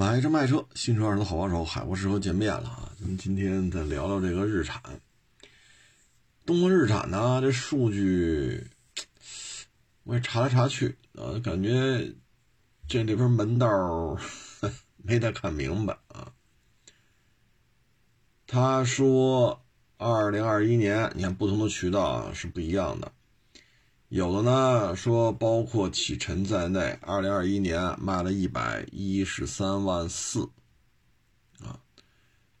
买车卖车，新车二手的好帮手，海博士和见面了啊！咱们今天再聊聊这个日产，东风日产呢，这数据我也查来查去啊，感觉这里边门道 没太看明白啊。他说，二零二一年，你看不同的渠道是不一样的。有的呢说，包括启辰在内，二零二一年卖了一百一十三万四，啊，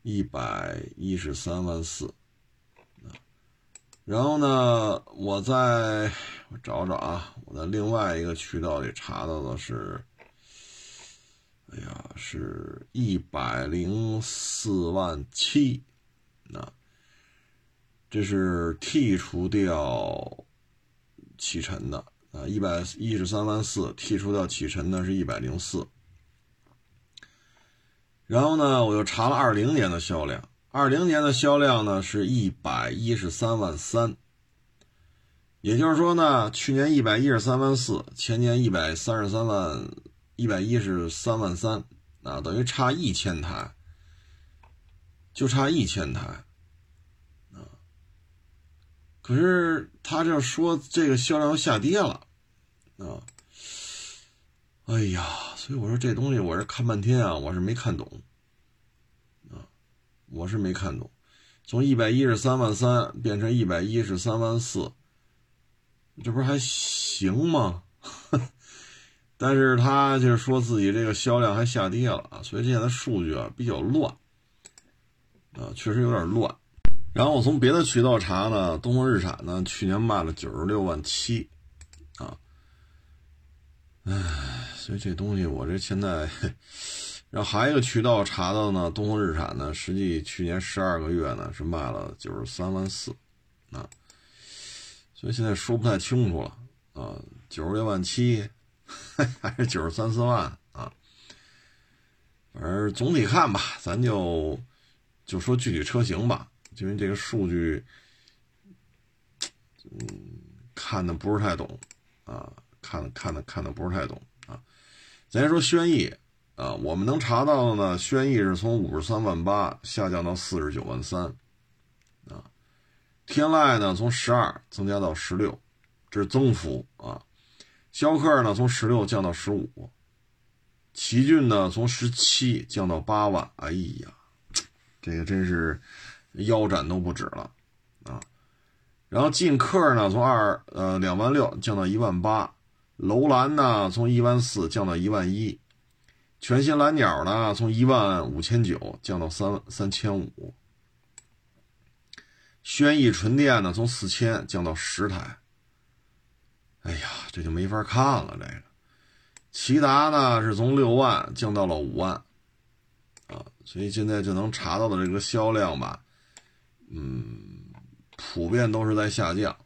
一百一十三万四，啊，然后呢，我在我找找啊，我在另外一个渠道里查到的是，哎呀，是一百零四万七，那这是剔除掉。启辰的啊，一百一十三万四，剔除掉启辰的是一百零四。然后呢，我又查了二零年的销量，二零年的销量呢是一百一十三万三。也就是说呢，去年一百一十三万四，前年一百三十三万，一百一十三万三啊，等于差一千台，就差一千台。可是他这说这个销量下跌了，啊，哎呀，所以我说这东西我是看半天啊，我是没看懂，啊，我是没看懂，从一百一十三万三变成一百一十三万四，这不是还行吗？但是他就是说自己这个销量还下跌了啊，所以现在数据啊比较乱，啊，确实有点乱。然后我从别的渠道查呢，东风日产呢去年卖了九十六万七，啊，唉，所以这东西我这现在，然后还有一个渠道查到呢，东风日产呢实际去年十二个月呢是卖了九十三万四，啊，所以现在说不太清楚了啊，九十六万七 还是九十三四万？啊，反正总体看吧，咱就就说具体车型吧。因为这个数据，嗯，看的不是太懂，啊，看看的看的不是太懂啊。咱先说轩逸啊，我们能查到的呢，轩逸是从五十三万八下降到四十九万三，啊，天籁呢从十二增加到十六，这是增幅啊。逍客呢从十六降到十五，奇骏呢从十七降到八万，哎呀，这个真是。腰斩都不止了，啊，然后劲客呢从二呃两万六降到一万八，楼兰呢从一万四降到一万一，全新蓝鸟呢从一万五千九降到三三千五，轩逸纯电呢从四千降到十台，哎呀，这就没法看了这个，骐达呢是从六万降到了五万，啊，所以现在就能查到的这个销量吧。嗯，普遍都是在下降，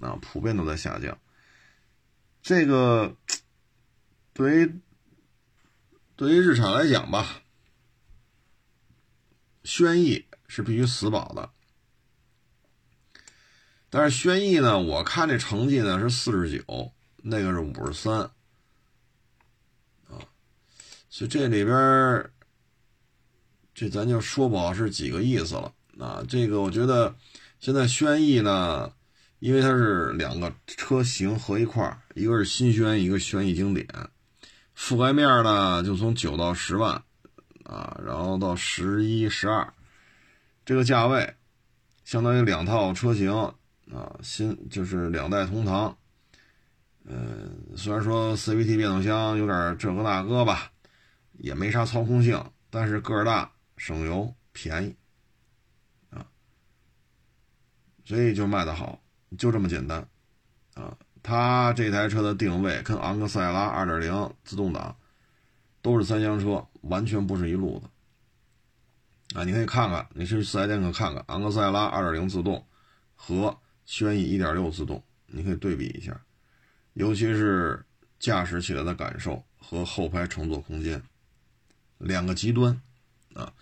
啊，普遍都在下降。这个对于对于日产来讲吧，轩逸是必须死保的。但是轩逸呢，我看这成绩呢是四十九，那个是五十三，啊，所以这里边这咱就说不好是几个意思了。啊，这个我觉得现在轩逸呢，因为它是两个车型合一块儿，一个是新轩，一个轩逸经典，覆盖面呢就从九到十万，啊，然后到十一、十二，这个价位相当于两套车型啊，新就是两代同堂，嗯，虽然说 CVT 变速箱有点这个那个吧，也没啥操控性，但是个儿大、省油、便宜。所以就卖得好，就这么简单，啊，它这台车的定位跟昂克赛拉2.0自动挡都是三厢车，完全不是一路子，啊，你可以看看，你去四 S 店可看看昂克赛拉2.0自动和轩逸1.6自动，你可以对比一下，尤其是驾驶起来的感受和后排乘坐空间，两个极端，啊，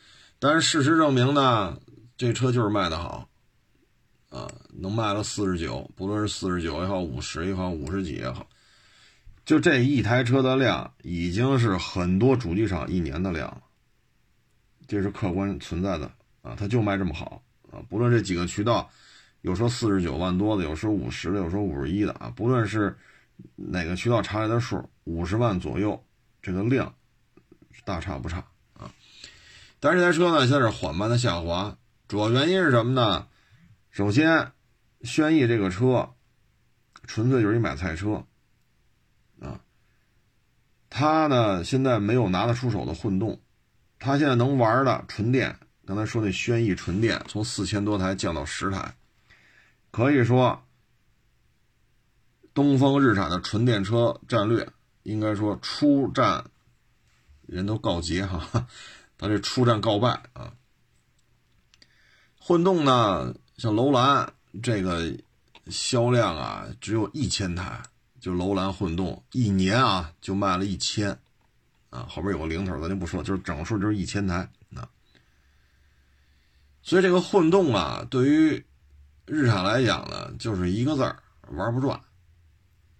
但是事实证明呢，这车就是卖得好。啊，能卖到四十九，不论是四十九也好，五十也好，五十几也好，就这一台车的量，已经是很多主机厂一年的量了，这是客观存在的啊，它就卖这么好啊。不论这几个渠道，有说四十九万多的，有说五十的，有说五十一的啊。不论是哪个渠道查来的数，五十万左右，这个量大差不差啊。但是这台车呢，现在是缓慢的下滑，主要原因是什么呢？首先，轩逸这个车纯粹就是一买菜车。啊，他呢现在没有拿得出手的混动，他现在能玩的纯电，刚才说那轩逸纯电从四千多台降到十台，可以说东风日产的纯电车战略应该说出战人都告捷哈，他这出战告败啊。混动呢，像楼兰这个销量啊只有一千台。就楼兰混动一年啊就卖了一千，啊后边有个零头咱就不说，就是整数就是一千台啊。所以这个混动啊，对于日产来讲呢，就是一个字儿玩不转，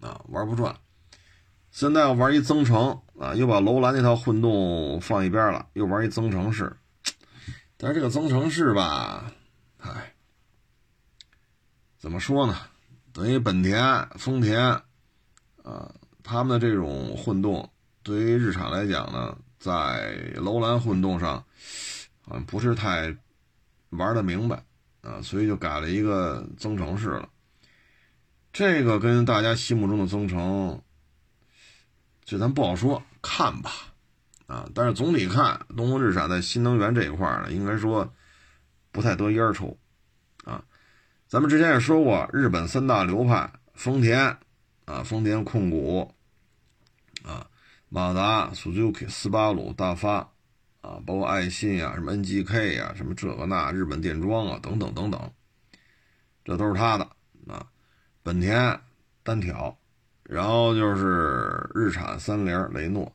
啊玩不转。现在要玩一增程啊，又把楼兰那套混动放一边了，又玩一增程式。但是这个增程式吧，哎，怎么说呢？等于本田、丰田。啊，他们的这种混动，对于日产来讲呢，在楼兰混动上，好像不是太玩的明白啊，所以就改了一个增程式了。这个跟大家心目中的增程，这咱不好说，看吧，啊，但是总体看，东风日产在新能源这一块呢，应该说不太得烟抽，咱们之前也说过，日本三大流派，丰田。啊，丰田控股，啊，马达、Suzuki、斯巴鲁、大发，啊，包括爱信啊，什么 NGK 呀，什么这个那，日本电装啊，等等等等，这都是他的啊。本田单挑，然后就是日产、三菱、雷诺，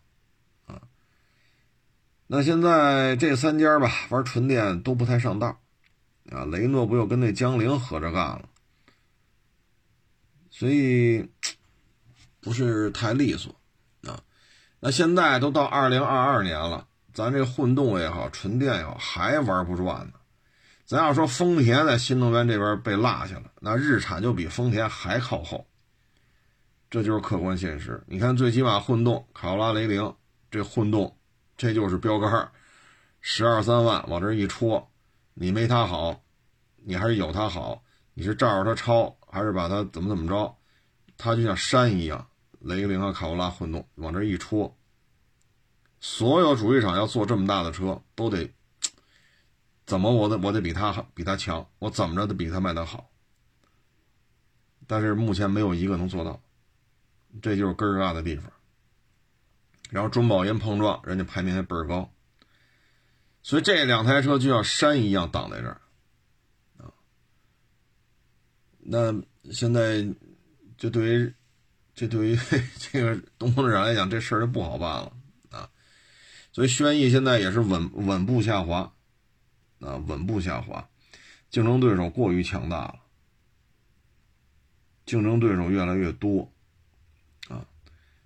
啊，那现在这三家吧，玩纯电都不太上道，啊，雷诺不又跟那江铃合着干了，所以。不是太利索，啊，那现在都到二零二二年了，咱这混动也好，纯电也好，还玩不转呢。咱要说丰田在新能源这边被落下了，那日产就比丰田还靠后，这就是客观现实。你看，最起码混动卡罗拉、雷凌这混动，这就是标杆，十二三万往这一戳，你没它好，你还是有它好，你是照着它抄，还是把它怎么怎么着，它就像山一样。雷凌和卡罗拉混动往这一戳，所有主机厂要做这么大的车，都得怎么我得我得比他比他强，我怎么着都比他卖的好。但是目前没有一个能做到，这就是根儿大的地方。然后中保研碰撞，人家排名还倍儿高，所以这两台车就像山一样挡在这儿啊。那现在就对于。这对于这个东风日产来讲，这事儿就不好办了啊！所以轩逸现在也是稳稳步下滑，啊，稳步下滑，竞争对手过于强大了，竞争对手越来越多，啊，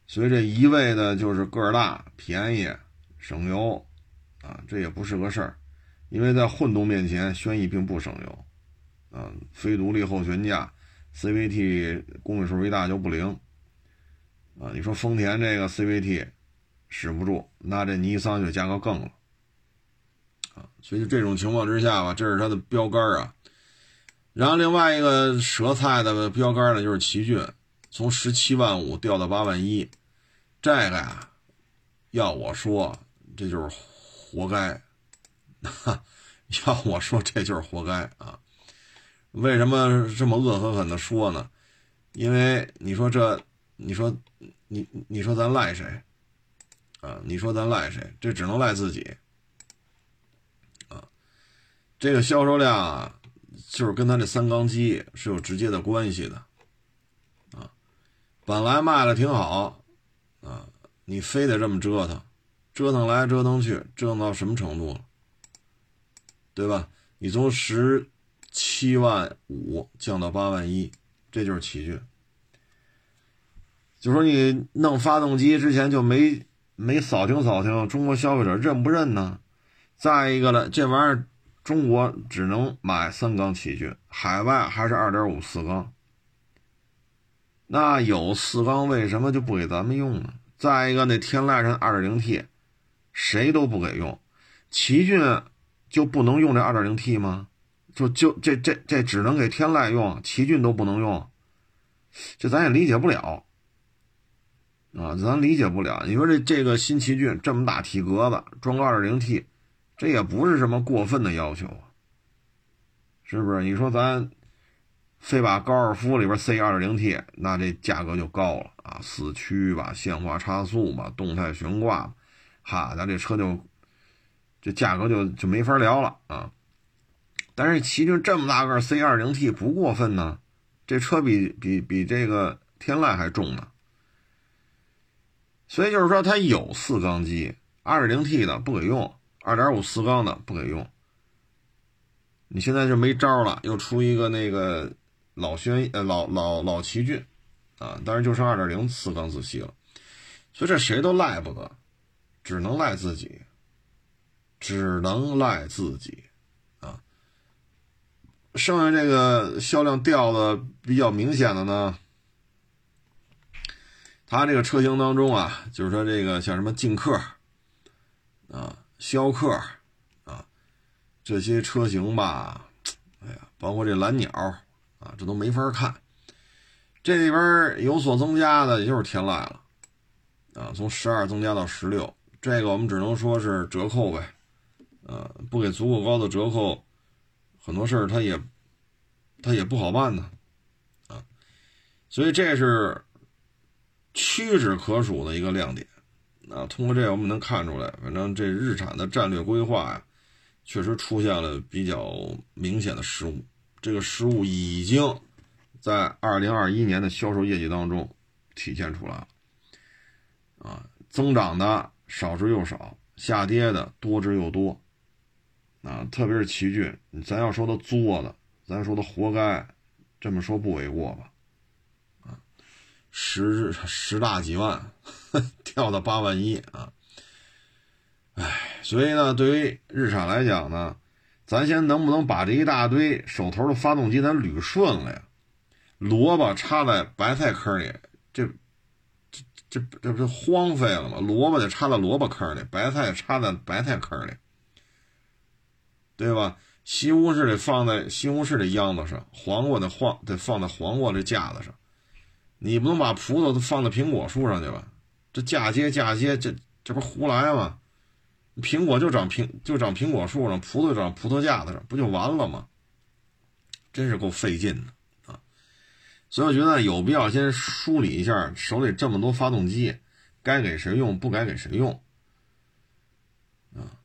所以这一味的就是个儿大、便宜、省油，啊，这也不是个事儿，因为在混动面前，轩逸并不省油，啊，非独立后悬架，CVT 公里数一大就不灵。啊，你说丰田这个 CVT 使不住，那这尼桑就加个更了，啊，所以这种情况之下吧，这是它的标杆啊。然后另外一个舌菜的标杆呢，就是奇骏，从十七万五掉到八万一，这个呀，要我说这就是活该，要我说这就是活该啊。为什么这么恶狠狠地说呢？因为你说这。你说，你你说咱赖谁？啊，你说咱赖谁？这只能赖自己。啊，这个销售量啊，就是跟他这三缸机是有直接的关系的。啊，本来卖的挺好，啊，你非得这么折腾，折腾来折腾去，折腾到什么程度了？对吧？你从十七万五降到八万一，这就是奇骏。就说你弄发动机之前就没没扫听扫听，中国消费者认不认呢？再一个了，这玩意儿中国只能买三缸奇骏，海外还是二点五四缸。那有四缸为什么就不给咱们用呢？再一个，那天籁上二点零 T，谁都不给用，奇骏就不能用这二点零 T 吗？就就这这这只能给天籁用，奇骏都不能用，这咱也理解不了。啊，咱理解不了。你说这这个新奇骏这么大体格子，装个 2.0T，这也不是什么过分的要求，是不是？你说咱非把高尔夫里边塞 2.0T，那这价格就高了啊，四驱吧，限滑差速吧，动态悬挂，哈，咱这车就这价格就就没法聊了啊。但是奇骏这么大个 C20T 不过分呢，这车比比比这个天籁还重呢。所以就是说，它有四缸机，二点零 T 的不给用，二点五四缸的不给用。你现在就没招了，又出一个那个老轩呃老老老奇骏，啊，但是就剩二点零四缸自吸了。所以这谁都赖不得，只能赖自己，只能赖自己啊。剩下这个销量掉的比较明显的呢。它这个车型当中啊，就是说这个像什么劲客啊、逍客啊这些车型吧，哎呀，包括这蓝鸟啊，这都没法看。这里边有所增加的，也就是天籁了啊，从十二增加到十六，这个我们只能说是折扣呗，呃，不给足够高的折扣，很多事儿它也它也不好办呢，啊，所以这是。屈指可数的一个亮点，啊，通过这个我们能看出来，反正这日产的战略规划呀，确实出现了比较明显的失误。这个失误已经在二零二一年的销售业绩当中体现出来了，啊，增长的少之又少，下跌的多之又多，啊，特别是奇骏，咱要说它作的，咱说它活该，这么说不为过吧？啊十十大几万，掉到八万一啊！哎，所以呢，对于日产来讲呢，咱先能不能把这一大堆手头的发动机咱捋顺了呀？萝卜插在白菜坑里，这这这不是荒废了吗？萝卜得插在萝卜坑里，白菜插在白菜坑里，对吧？西红柿得放在西红柿的秧子上，黄瓜得放得放在黄瓜的架子上。你不能把葡萄都放在苹果树上去吧？这嫁接嫁接，这这不胡来吗？苹果就长苹就长苹果树上，葡萄长葡萄架子上，不就完了吗？真是够费劲的！所以我觉得有必要先梳理一下手里这么多发动机，该给谁用，不该给谁用啊。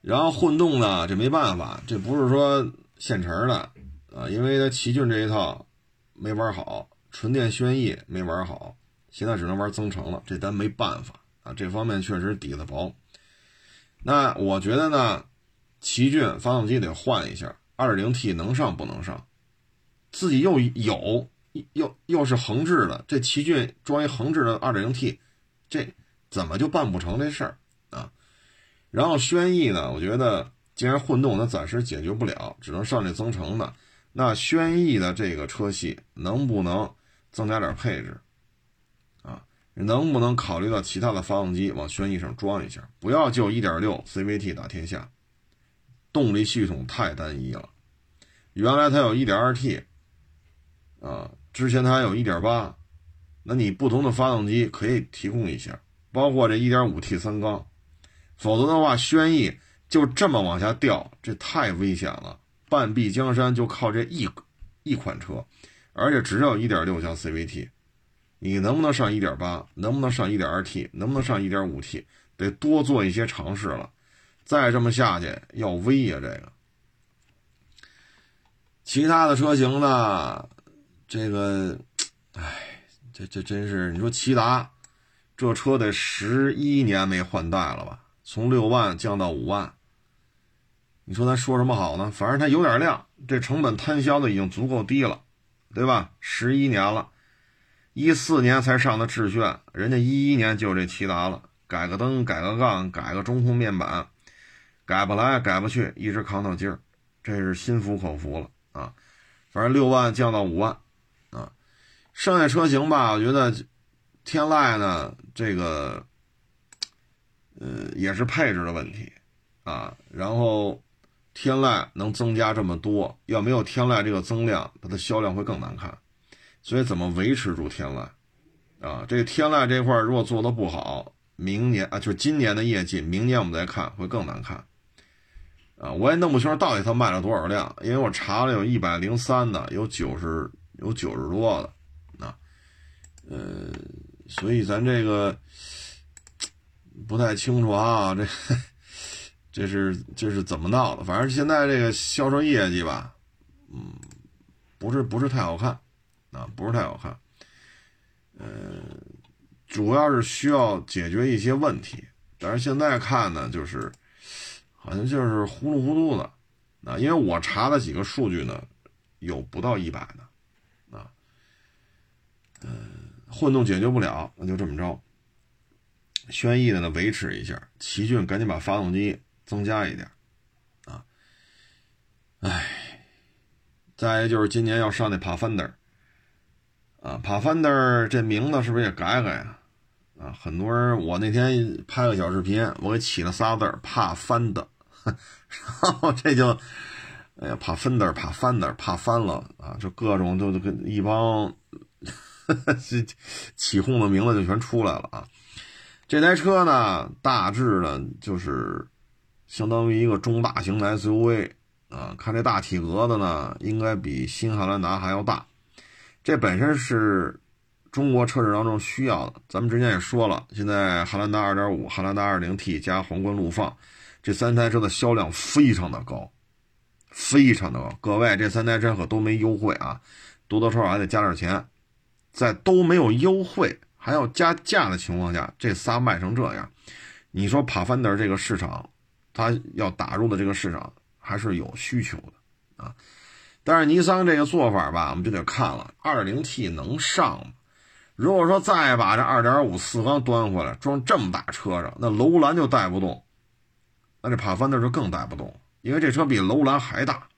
然后混动呢，这没办法，这不是说现成的啊，因为它奇骏这一套没玩好。纯电轩逸没玩好，现在只能玩增程了，这单没办法啊，这方面确实底子薄。那我觉得呢，奇骏发动机得换一下，2.0T 能上不能上？自己又有又又是横置的，这奇骏装一横置的 2.0T，这怎么就办不成这事儿啊？然后轩逸呢，我觉得既然混动它暂时解决不了，只能上这增程的，那轩逸的这个车系能不能？增加点配置，啊，能不能考虑到其他的发动机往轩逸上装一下？不要就1.6 CVT 打天下，动力系统太单一了。原来它有 1.2T，啊，之前它还有一点八那你不同的发动机可以提供一下，包括这 1.5T 三缸，否则的话，轩逸就这么往下掉，这太危险了。半壁江山就靠这一一款车。而且只有一点六加 CVT，你能不能上一点八？能不能上一点二 T？能不能上一点五 T？得多做一些尝试了。再这么下去要危呀！这个，其他的车型呢？这个，哎，这这真是你说骐达，这车得十一年没换代了吧？从六万降到五万，你说咱说什么好呢？反正它有点量，这成本摊销的已经足够低了。对吧？十一年了，一四年才上的致炫，人家一一年就这骐达了，改个灯，改个杠，改个中控面板，改不来，改不去，一直扛到今儿，这是心服口服了啊。反正六万降到五万，剩下车型吧，我觉得天籁呢，这个呃也是配置的问题啊。然后天籁能增加这么多，要没有天籁这个增量，它的销量会更难看。所以怎么维持住天籁啊？这个天籁这块如果做的不好，明年啊，就是今年的业绩，明年我们再看会更难看啊！我也弄不清到底它卖了多少辆，因为我查了有一百零三的，有九十，有九十多的，呃，所以咱这个不太清楚啊，这这是这是怎么闹的？反正现在这个销售业绩吧，嗯，不是不是太好看。啊，不是太好看，呃，主要是需要解决一些问题，但是现在看呢，就是好像就是糊里糊涂的，啊，因为我查了几个数据呢，有不到一百的，啊，嗯，混动解决不了，那就这么着，轩逸的呢维持一下，奇骏赶紧把发动机增加一点，啊，哎，再就是今年要上那帕芬德。啊，帕凡德这名字是不是也改改呀？啊，很多人，我那天拍个小视频，我给起了仨字儿“帕翻的”，然后这就，哎呀，帕芬德，帕翻的，怕翻了啊！就各种都都跟一帮 起起哄的名字就全出来了啊！这台车呢，大致呢就是相当于一个中大型的 SUV 啊，看这大体格子呢，应该比新汉兰达还要大。这本身是中国车市当中需要的。咱们之前也说了，现在汉兰达2.5、汉兰达 2.0T 加皇冠陆放这三台车的销量非常的高，非常的高。各位，这三台车可都没优惠啊，多多少少还得加点钱。在都没有优惠还要加价的情况下，这仨卖成这样，你说帕凡德这个市场，它要打入的这个市场还是有需求的啊。但是尼桑这个做法吧，我们就得看了，2.0T 能上吗？如果说再把这2.5四缸端回来装这么大车上，那楼兰就带不动，那这帕凡德就更带不动，因为这车比楼兰还大。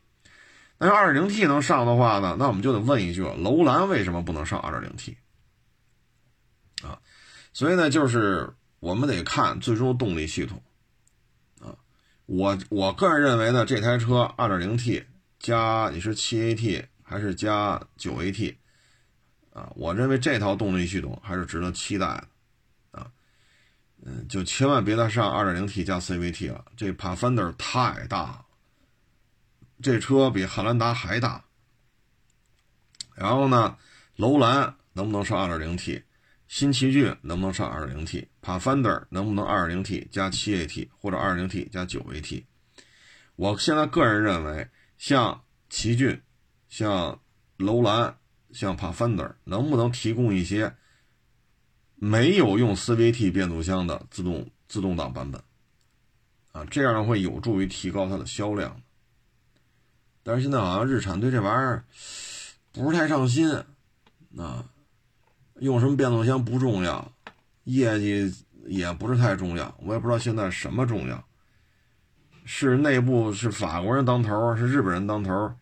那要 2.0T 能上的话呢，那我们就得问一句：楼兰为什么不能上 2.0T？啊，所以呢，就是我们得看最终动力系统。啊，我我个人认为呢，这台车 2.0T。加你是七 AT 还是加九 AT 啊？我认为这套动力系统还是值得期待的啊。嗯，就千万别再上 2.0T 加 CVT 了，这帕凡德太大了，这车比汉兰达还大。然后呢，楼兰能不能上 2.0T？新奇骏能不能上 2.0T？帕凡德能不能 2.0T 加七 AT 或者 2.0T 加九 AT？我现在个人认为。像奇骏、像楼兰、像帕凡德，能不能提供一些没有用 CVT 变速箱的自动自动挡版本？啊，这样呢会有助于提高它的销量。但是现在好像日产对这玩意儿不是太上心，啊，用什么变速箱不重要，业绩也不是太重要，我也不知道现在什么重要。是内部是法国人当头，是日本人当头，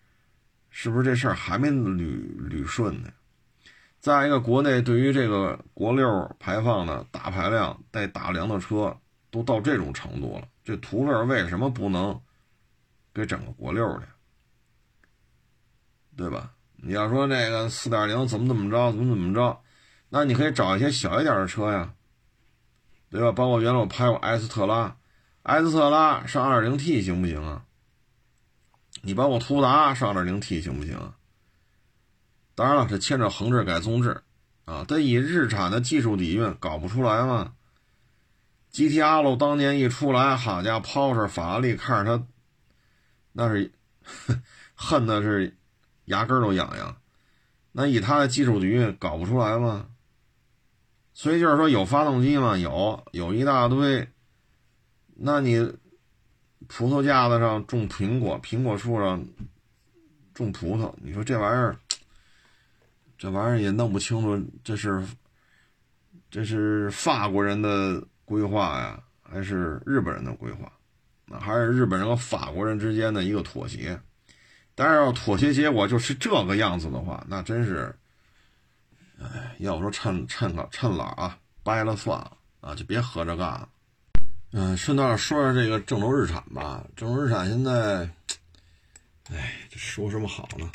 是不是这事儿还没捋捋顺呢？再一个，国内对于这个国六排放的大排量带大梁的车都到这种程度了，这途乐为什么不能给整个国六的？对吧？你要说那个四点零怎么怎么着，怎么怎么着，那你可以找一些小一点的车呀，对吧？包括原来我拍过埃斯特拉。埃斯特拉上 2.0T 行不行啊？你把我途达上 2.0T 行不行啊？当然了，这牵扯横置改纵置啊。得以日产的技术底蕴搞不出来吗？GTR 当年一出来，好家伙，抛出法拉利看着它，那是 恨的是牙根都痒痒。那以他的技术底蕴搞不出来吗？所以就是说，有发动机吗？有，有一大堆。那你葡萄架子上种苹果，苹果树上种葡萄，你说这玩意儿，这玩意儿也弄不清楚，这是这是法国人的规划呀，还是日本人的规划？那还是日本人和法国人之间的一个妥协。但是要妥协结果就是这个样子的话，那真是，哎，要不说趁趁个趁老啊，掰了算了啊，就别合着干了。嗯，顺道说说这个郑州日产吧。郑州日产现在，哎，这说什么好呢？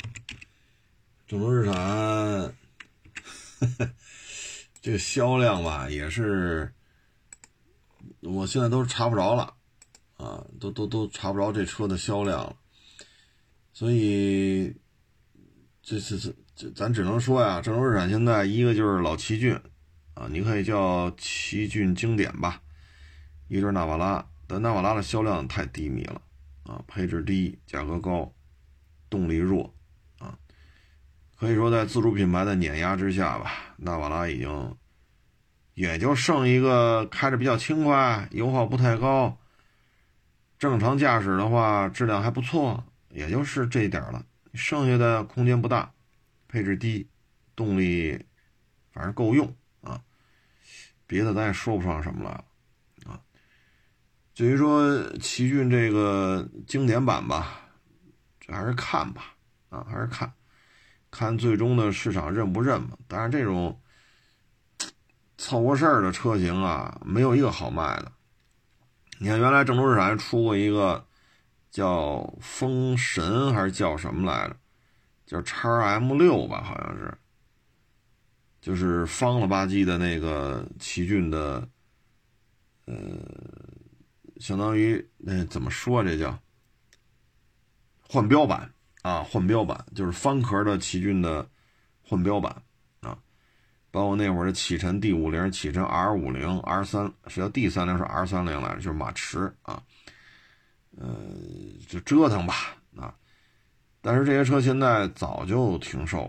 郑州日产 这个销量吧，也是，我现在都查不着了，啊，都都都查不着这车的销量了。所以，这这这这，咱只能说呀，郑州日产现在一个就是老奇骏，啊，你可以叫奇骏经典吧。一个纳瓦拉，但纳瓦拉的销量太低迷了啊，配置低，价格高，动力弱啊，可以说在自主品牌的碾压之下吧，纳瓦拉已经也就剩一个开着比较轻快，油耗不太高，正常驾驶的话质量还不错，也就是这一点了，剩下的空间不大，配置低，动力反正够用啊，别的咱也说不上什么了啊。至于说奇骏这个经典版吧，这还是看吧，啊，还是看，看最终的市场认不认吧。但是这种凑合事儿的车型啊，没有一个好卖的。你看，原来郑州日产还出过一个叫风神还是叫什么来着？叫叉 M 六吧，好像是，就是方了吧唧的那个奇骏的，呃。相当于那怎么说这叫换标版啊？换标版就是方壳的奇骏的换标版啊，包括那会儿的启辰 D 五零、启辰 R 五零、R 三是叫 D 三零是 R 三零来着，就是马驰啊，呃，就折腾吧啊。但是这些车现在早就停售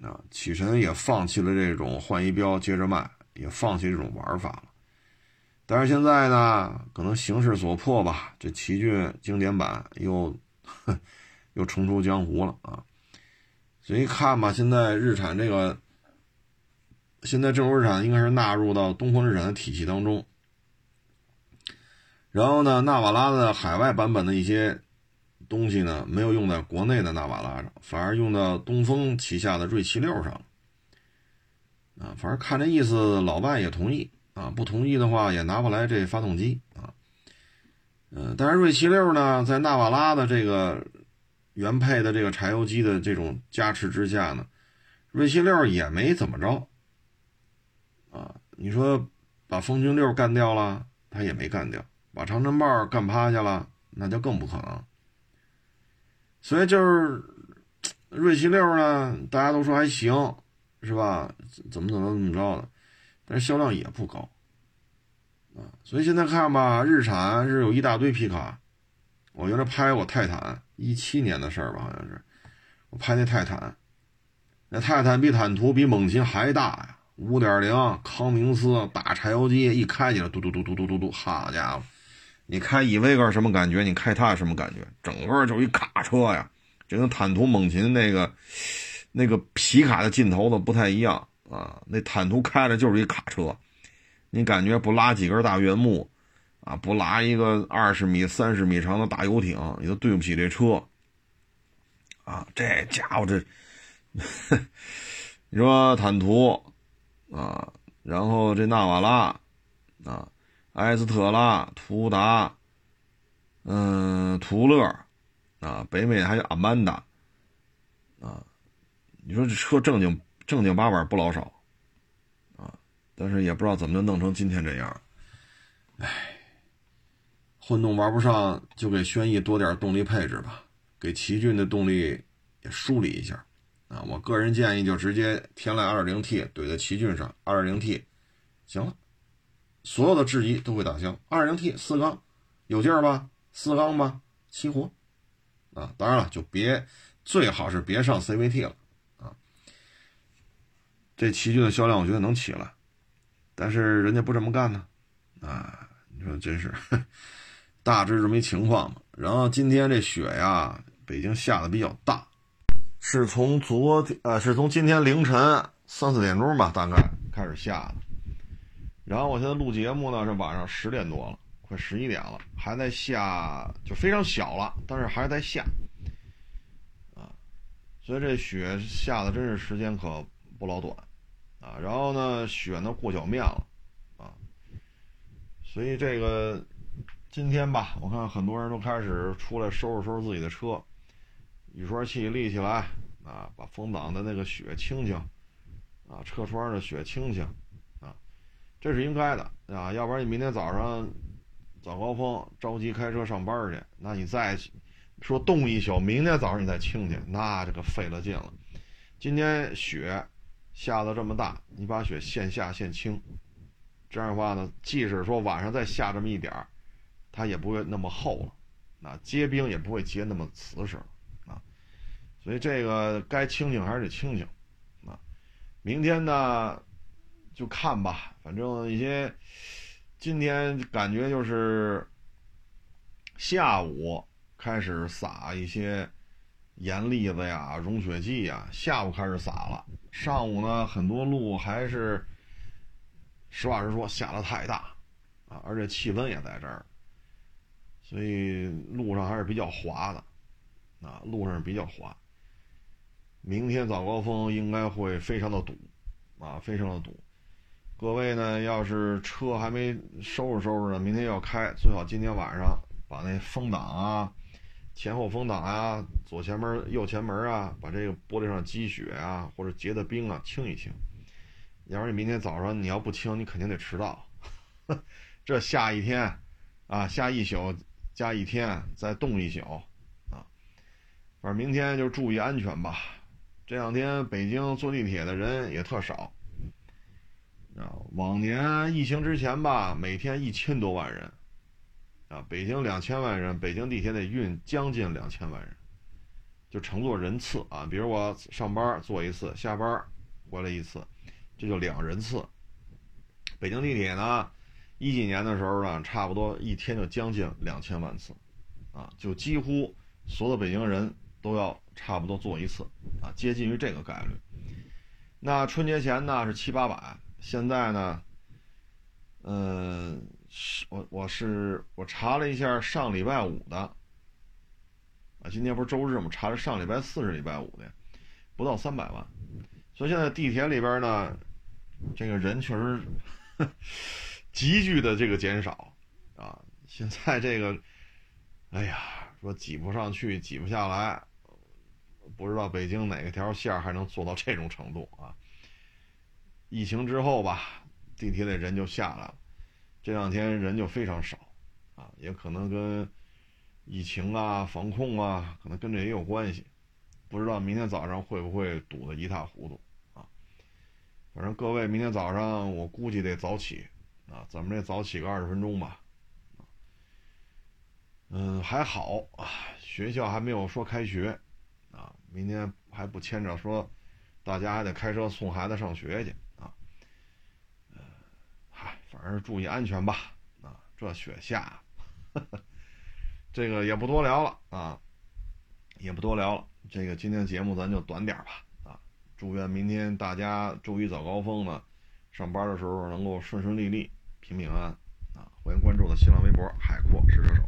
了啊，启辰也放弃了这种换一标接着卖，也放弃这种玩法了。但是现在呢，可能形势所迫吧，这奇骏经典版又又重出江湖了啊！所以看吧，现在日产这个，现在郑州日产应该是纳入到东风日产的体系当中。然后呢，纳瓦拉的海外版本的一些东西呢，没有用在国内的纳瓦拉上，反而用到东风旗下的锐七六上。啊，反正看这意思，老外也同意。啊，不同意的话也拿不来这发动机啊。嗯，但是锐七六呢，在纳瓦拉的这个原配的这个柴油机的这种加持之下呢，锐七六也没怎么着。啊，你说把风骏六干掉了，它也没干掉；把长城豹干趴下了，那就更不可能。所以就是瑞奇六呢，大家都说还行，是吧？怎么怎么怎么着的。但是销量也不高，啊，所以现在看吧，日产是有一大堆皮卡。我原来拍过泰坦，一七年的事儿吧，好像是，我拍那泰坦，那泰坦比坦途比猛禽还大呀，五点零康明斯大柴油机一开起来，嘟嘟嘟嘟嘟嘟嘟，好家伙，你开依维柯什么感觉？你开它什么感觉？整个就一卡车呀，这跟坦途猛禽那个那个皮卡的劲头子不太一样。啊，那坦途开的就是一卡车，你感觉不拉几根大原木，啊，不拉一个二十米、三十米长的大游艇，你都对不起这车。啊，这家伙这，你说坦途，啊，然后这纳瓦拉，啊，埃斯特拉、途达，嗯，途乐，啊，北美还有阿曼达，啊，你说这车正经。正经八百不老少，啊，但是也不知道怎么就弄成今天这样，哎，混动玩不上，就给轩逸多点动力配置吧，给奇骏的动力也梳理一下，啊，我个人建议就直接天籁 2.0T 怼在奇骏上，2.0T，行了，所有的质疑都会打消，2.0T 四缸有劲儿吧？四缸吧？齐活，啊，当然了，就别最好是别上 CVT 了啊。这奇骏的销量我觉得能起来，但是人家不这么干呢，啊，你说真是，大致这么一情况嘛。然后今天这雪呀，北京下的比较大，是从昨天呃，是从今天凌晨三四点钟吧，大概开始下的。然后我现在录节目呢，是晚上十点多了，快十一点了，还在下，就非常小了，但是还在下。啊，所以这雪下的真是时间可不老短啊。然后呢，雪呢过脚面了啊，所以这个今天吧，我看很多人都开始出来收拾收拾自己的车。雨刷器立起来啊，把风挡的那个雪清清啊，车窗的雪清清，这是应该的啊，要不然你明天早上早高峰着急开车上班去，那你再说冻一宿，明天早上你再清去，那这个费了劲了。今天雪下的这么大，你把雪现下现清，这样的话呢，即使说晚上再下这么一点儿，它也不会那么厚了，那结冰也不会结那么瓷实啊。所以这个该清清还是得清清，啊，明天呢就看吧，反正一些今天感觉就是下午开始撒一些盐粒子呀、融雪剂呀，下午开始撒了。上午呢，很多路还是实话实说下的太大啊，而且气温也在这儿，所以路上还是比较滑的，啊，路上比较滑。明天早高峰应该会非常的堵，啊，非常的堵。各位呢，要是车还没收拾收拾呢，明天要开，最好今天晚上把那风挡啊、前后风挡啊、左前门、右前门啊，把这个玻璃上积雪啊或者结的冰啊清一清。要不然你明天早上你要不清，你肯定得迟到。这下一天，啊，下一宿加一天，再冻一宿，啊，反正明天就注意安全吧。这两天北京坐地铁的人也特少，啊，往年疫情之前吧，每天一千多万人，啊，北京两千万人，北京地铁得运将近两千万人，就乘坐人次啊，比如我上班坐一次，下班回来一次，这就两人次。北京地铁呢，一几年的时候呢，差不多一天就将近两千万次，啊，就几乎所有北京人都要。差不多坐一次，啊，接近于这个概率。那春节前呢是七八百，现在呢，嗯，是我我是我查了一下上礼拜五的，啊，今天不是周日吗？查了上礼拜四是礼拜五的，不到三百万。所以现在地铁里边呢，这个人确实 急剧的这个减少，啊，现在这个，哎呀，说挤不上去，挤不下来。不知道北京哪个条线还能做到这种程度啊？疫情之后吧，地铁里人就下来了，这两天人就非常少，啊，也可能跟疫情啊、防控啊，可能跟这也有关系。不知道明天早上会不会堵得一塌糊涂啊？反正各位明天早上我估计得早起啊，咱们这早起个二十分钟吧。嗯，还好啊，学校还没有说开学。啊明天还不牵着说，大家还得开车送孩子上学去。嗨，反正注意安全吧。啊，这雪下，这个也不多聊了啊，也不多聊了。这个今天节目咱就短点吧。啊，祝愿明天大家周一早高峰呢，上班的时候能够顺顺利利、平平安安。啊，欢迎关注我的新浪微博“海阔试车手”。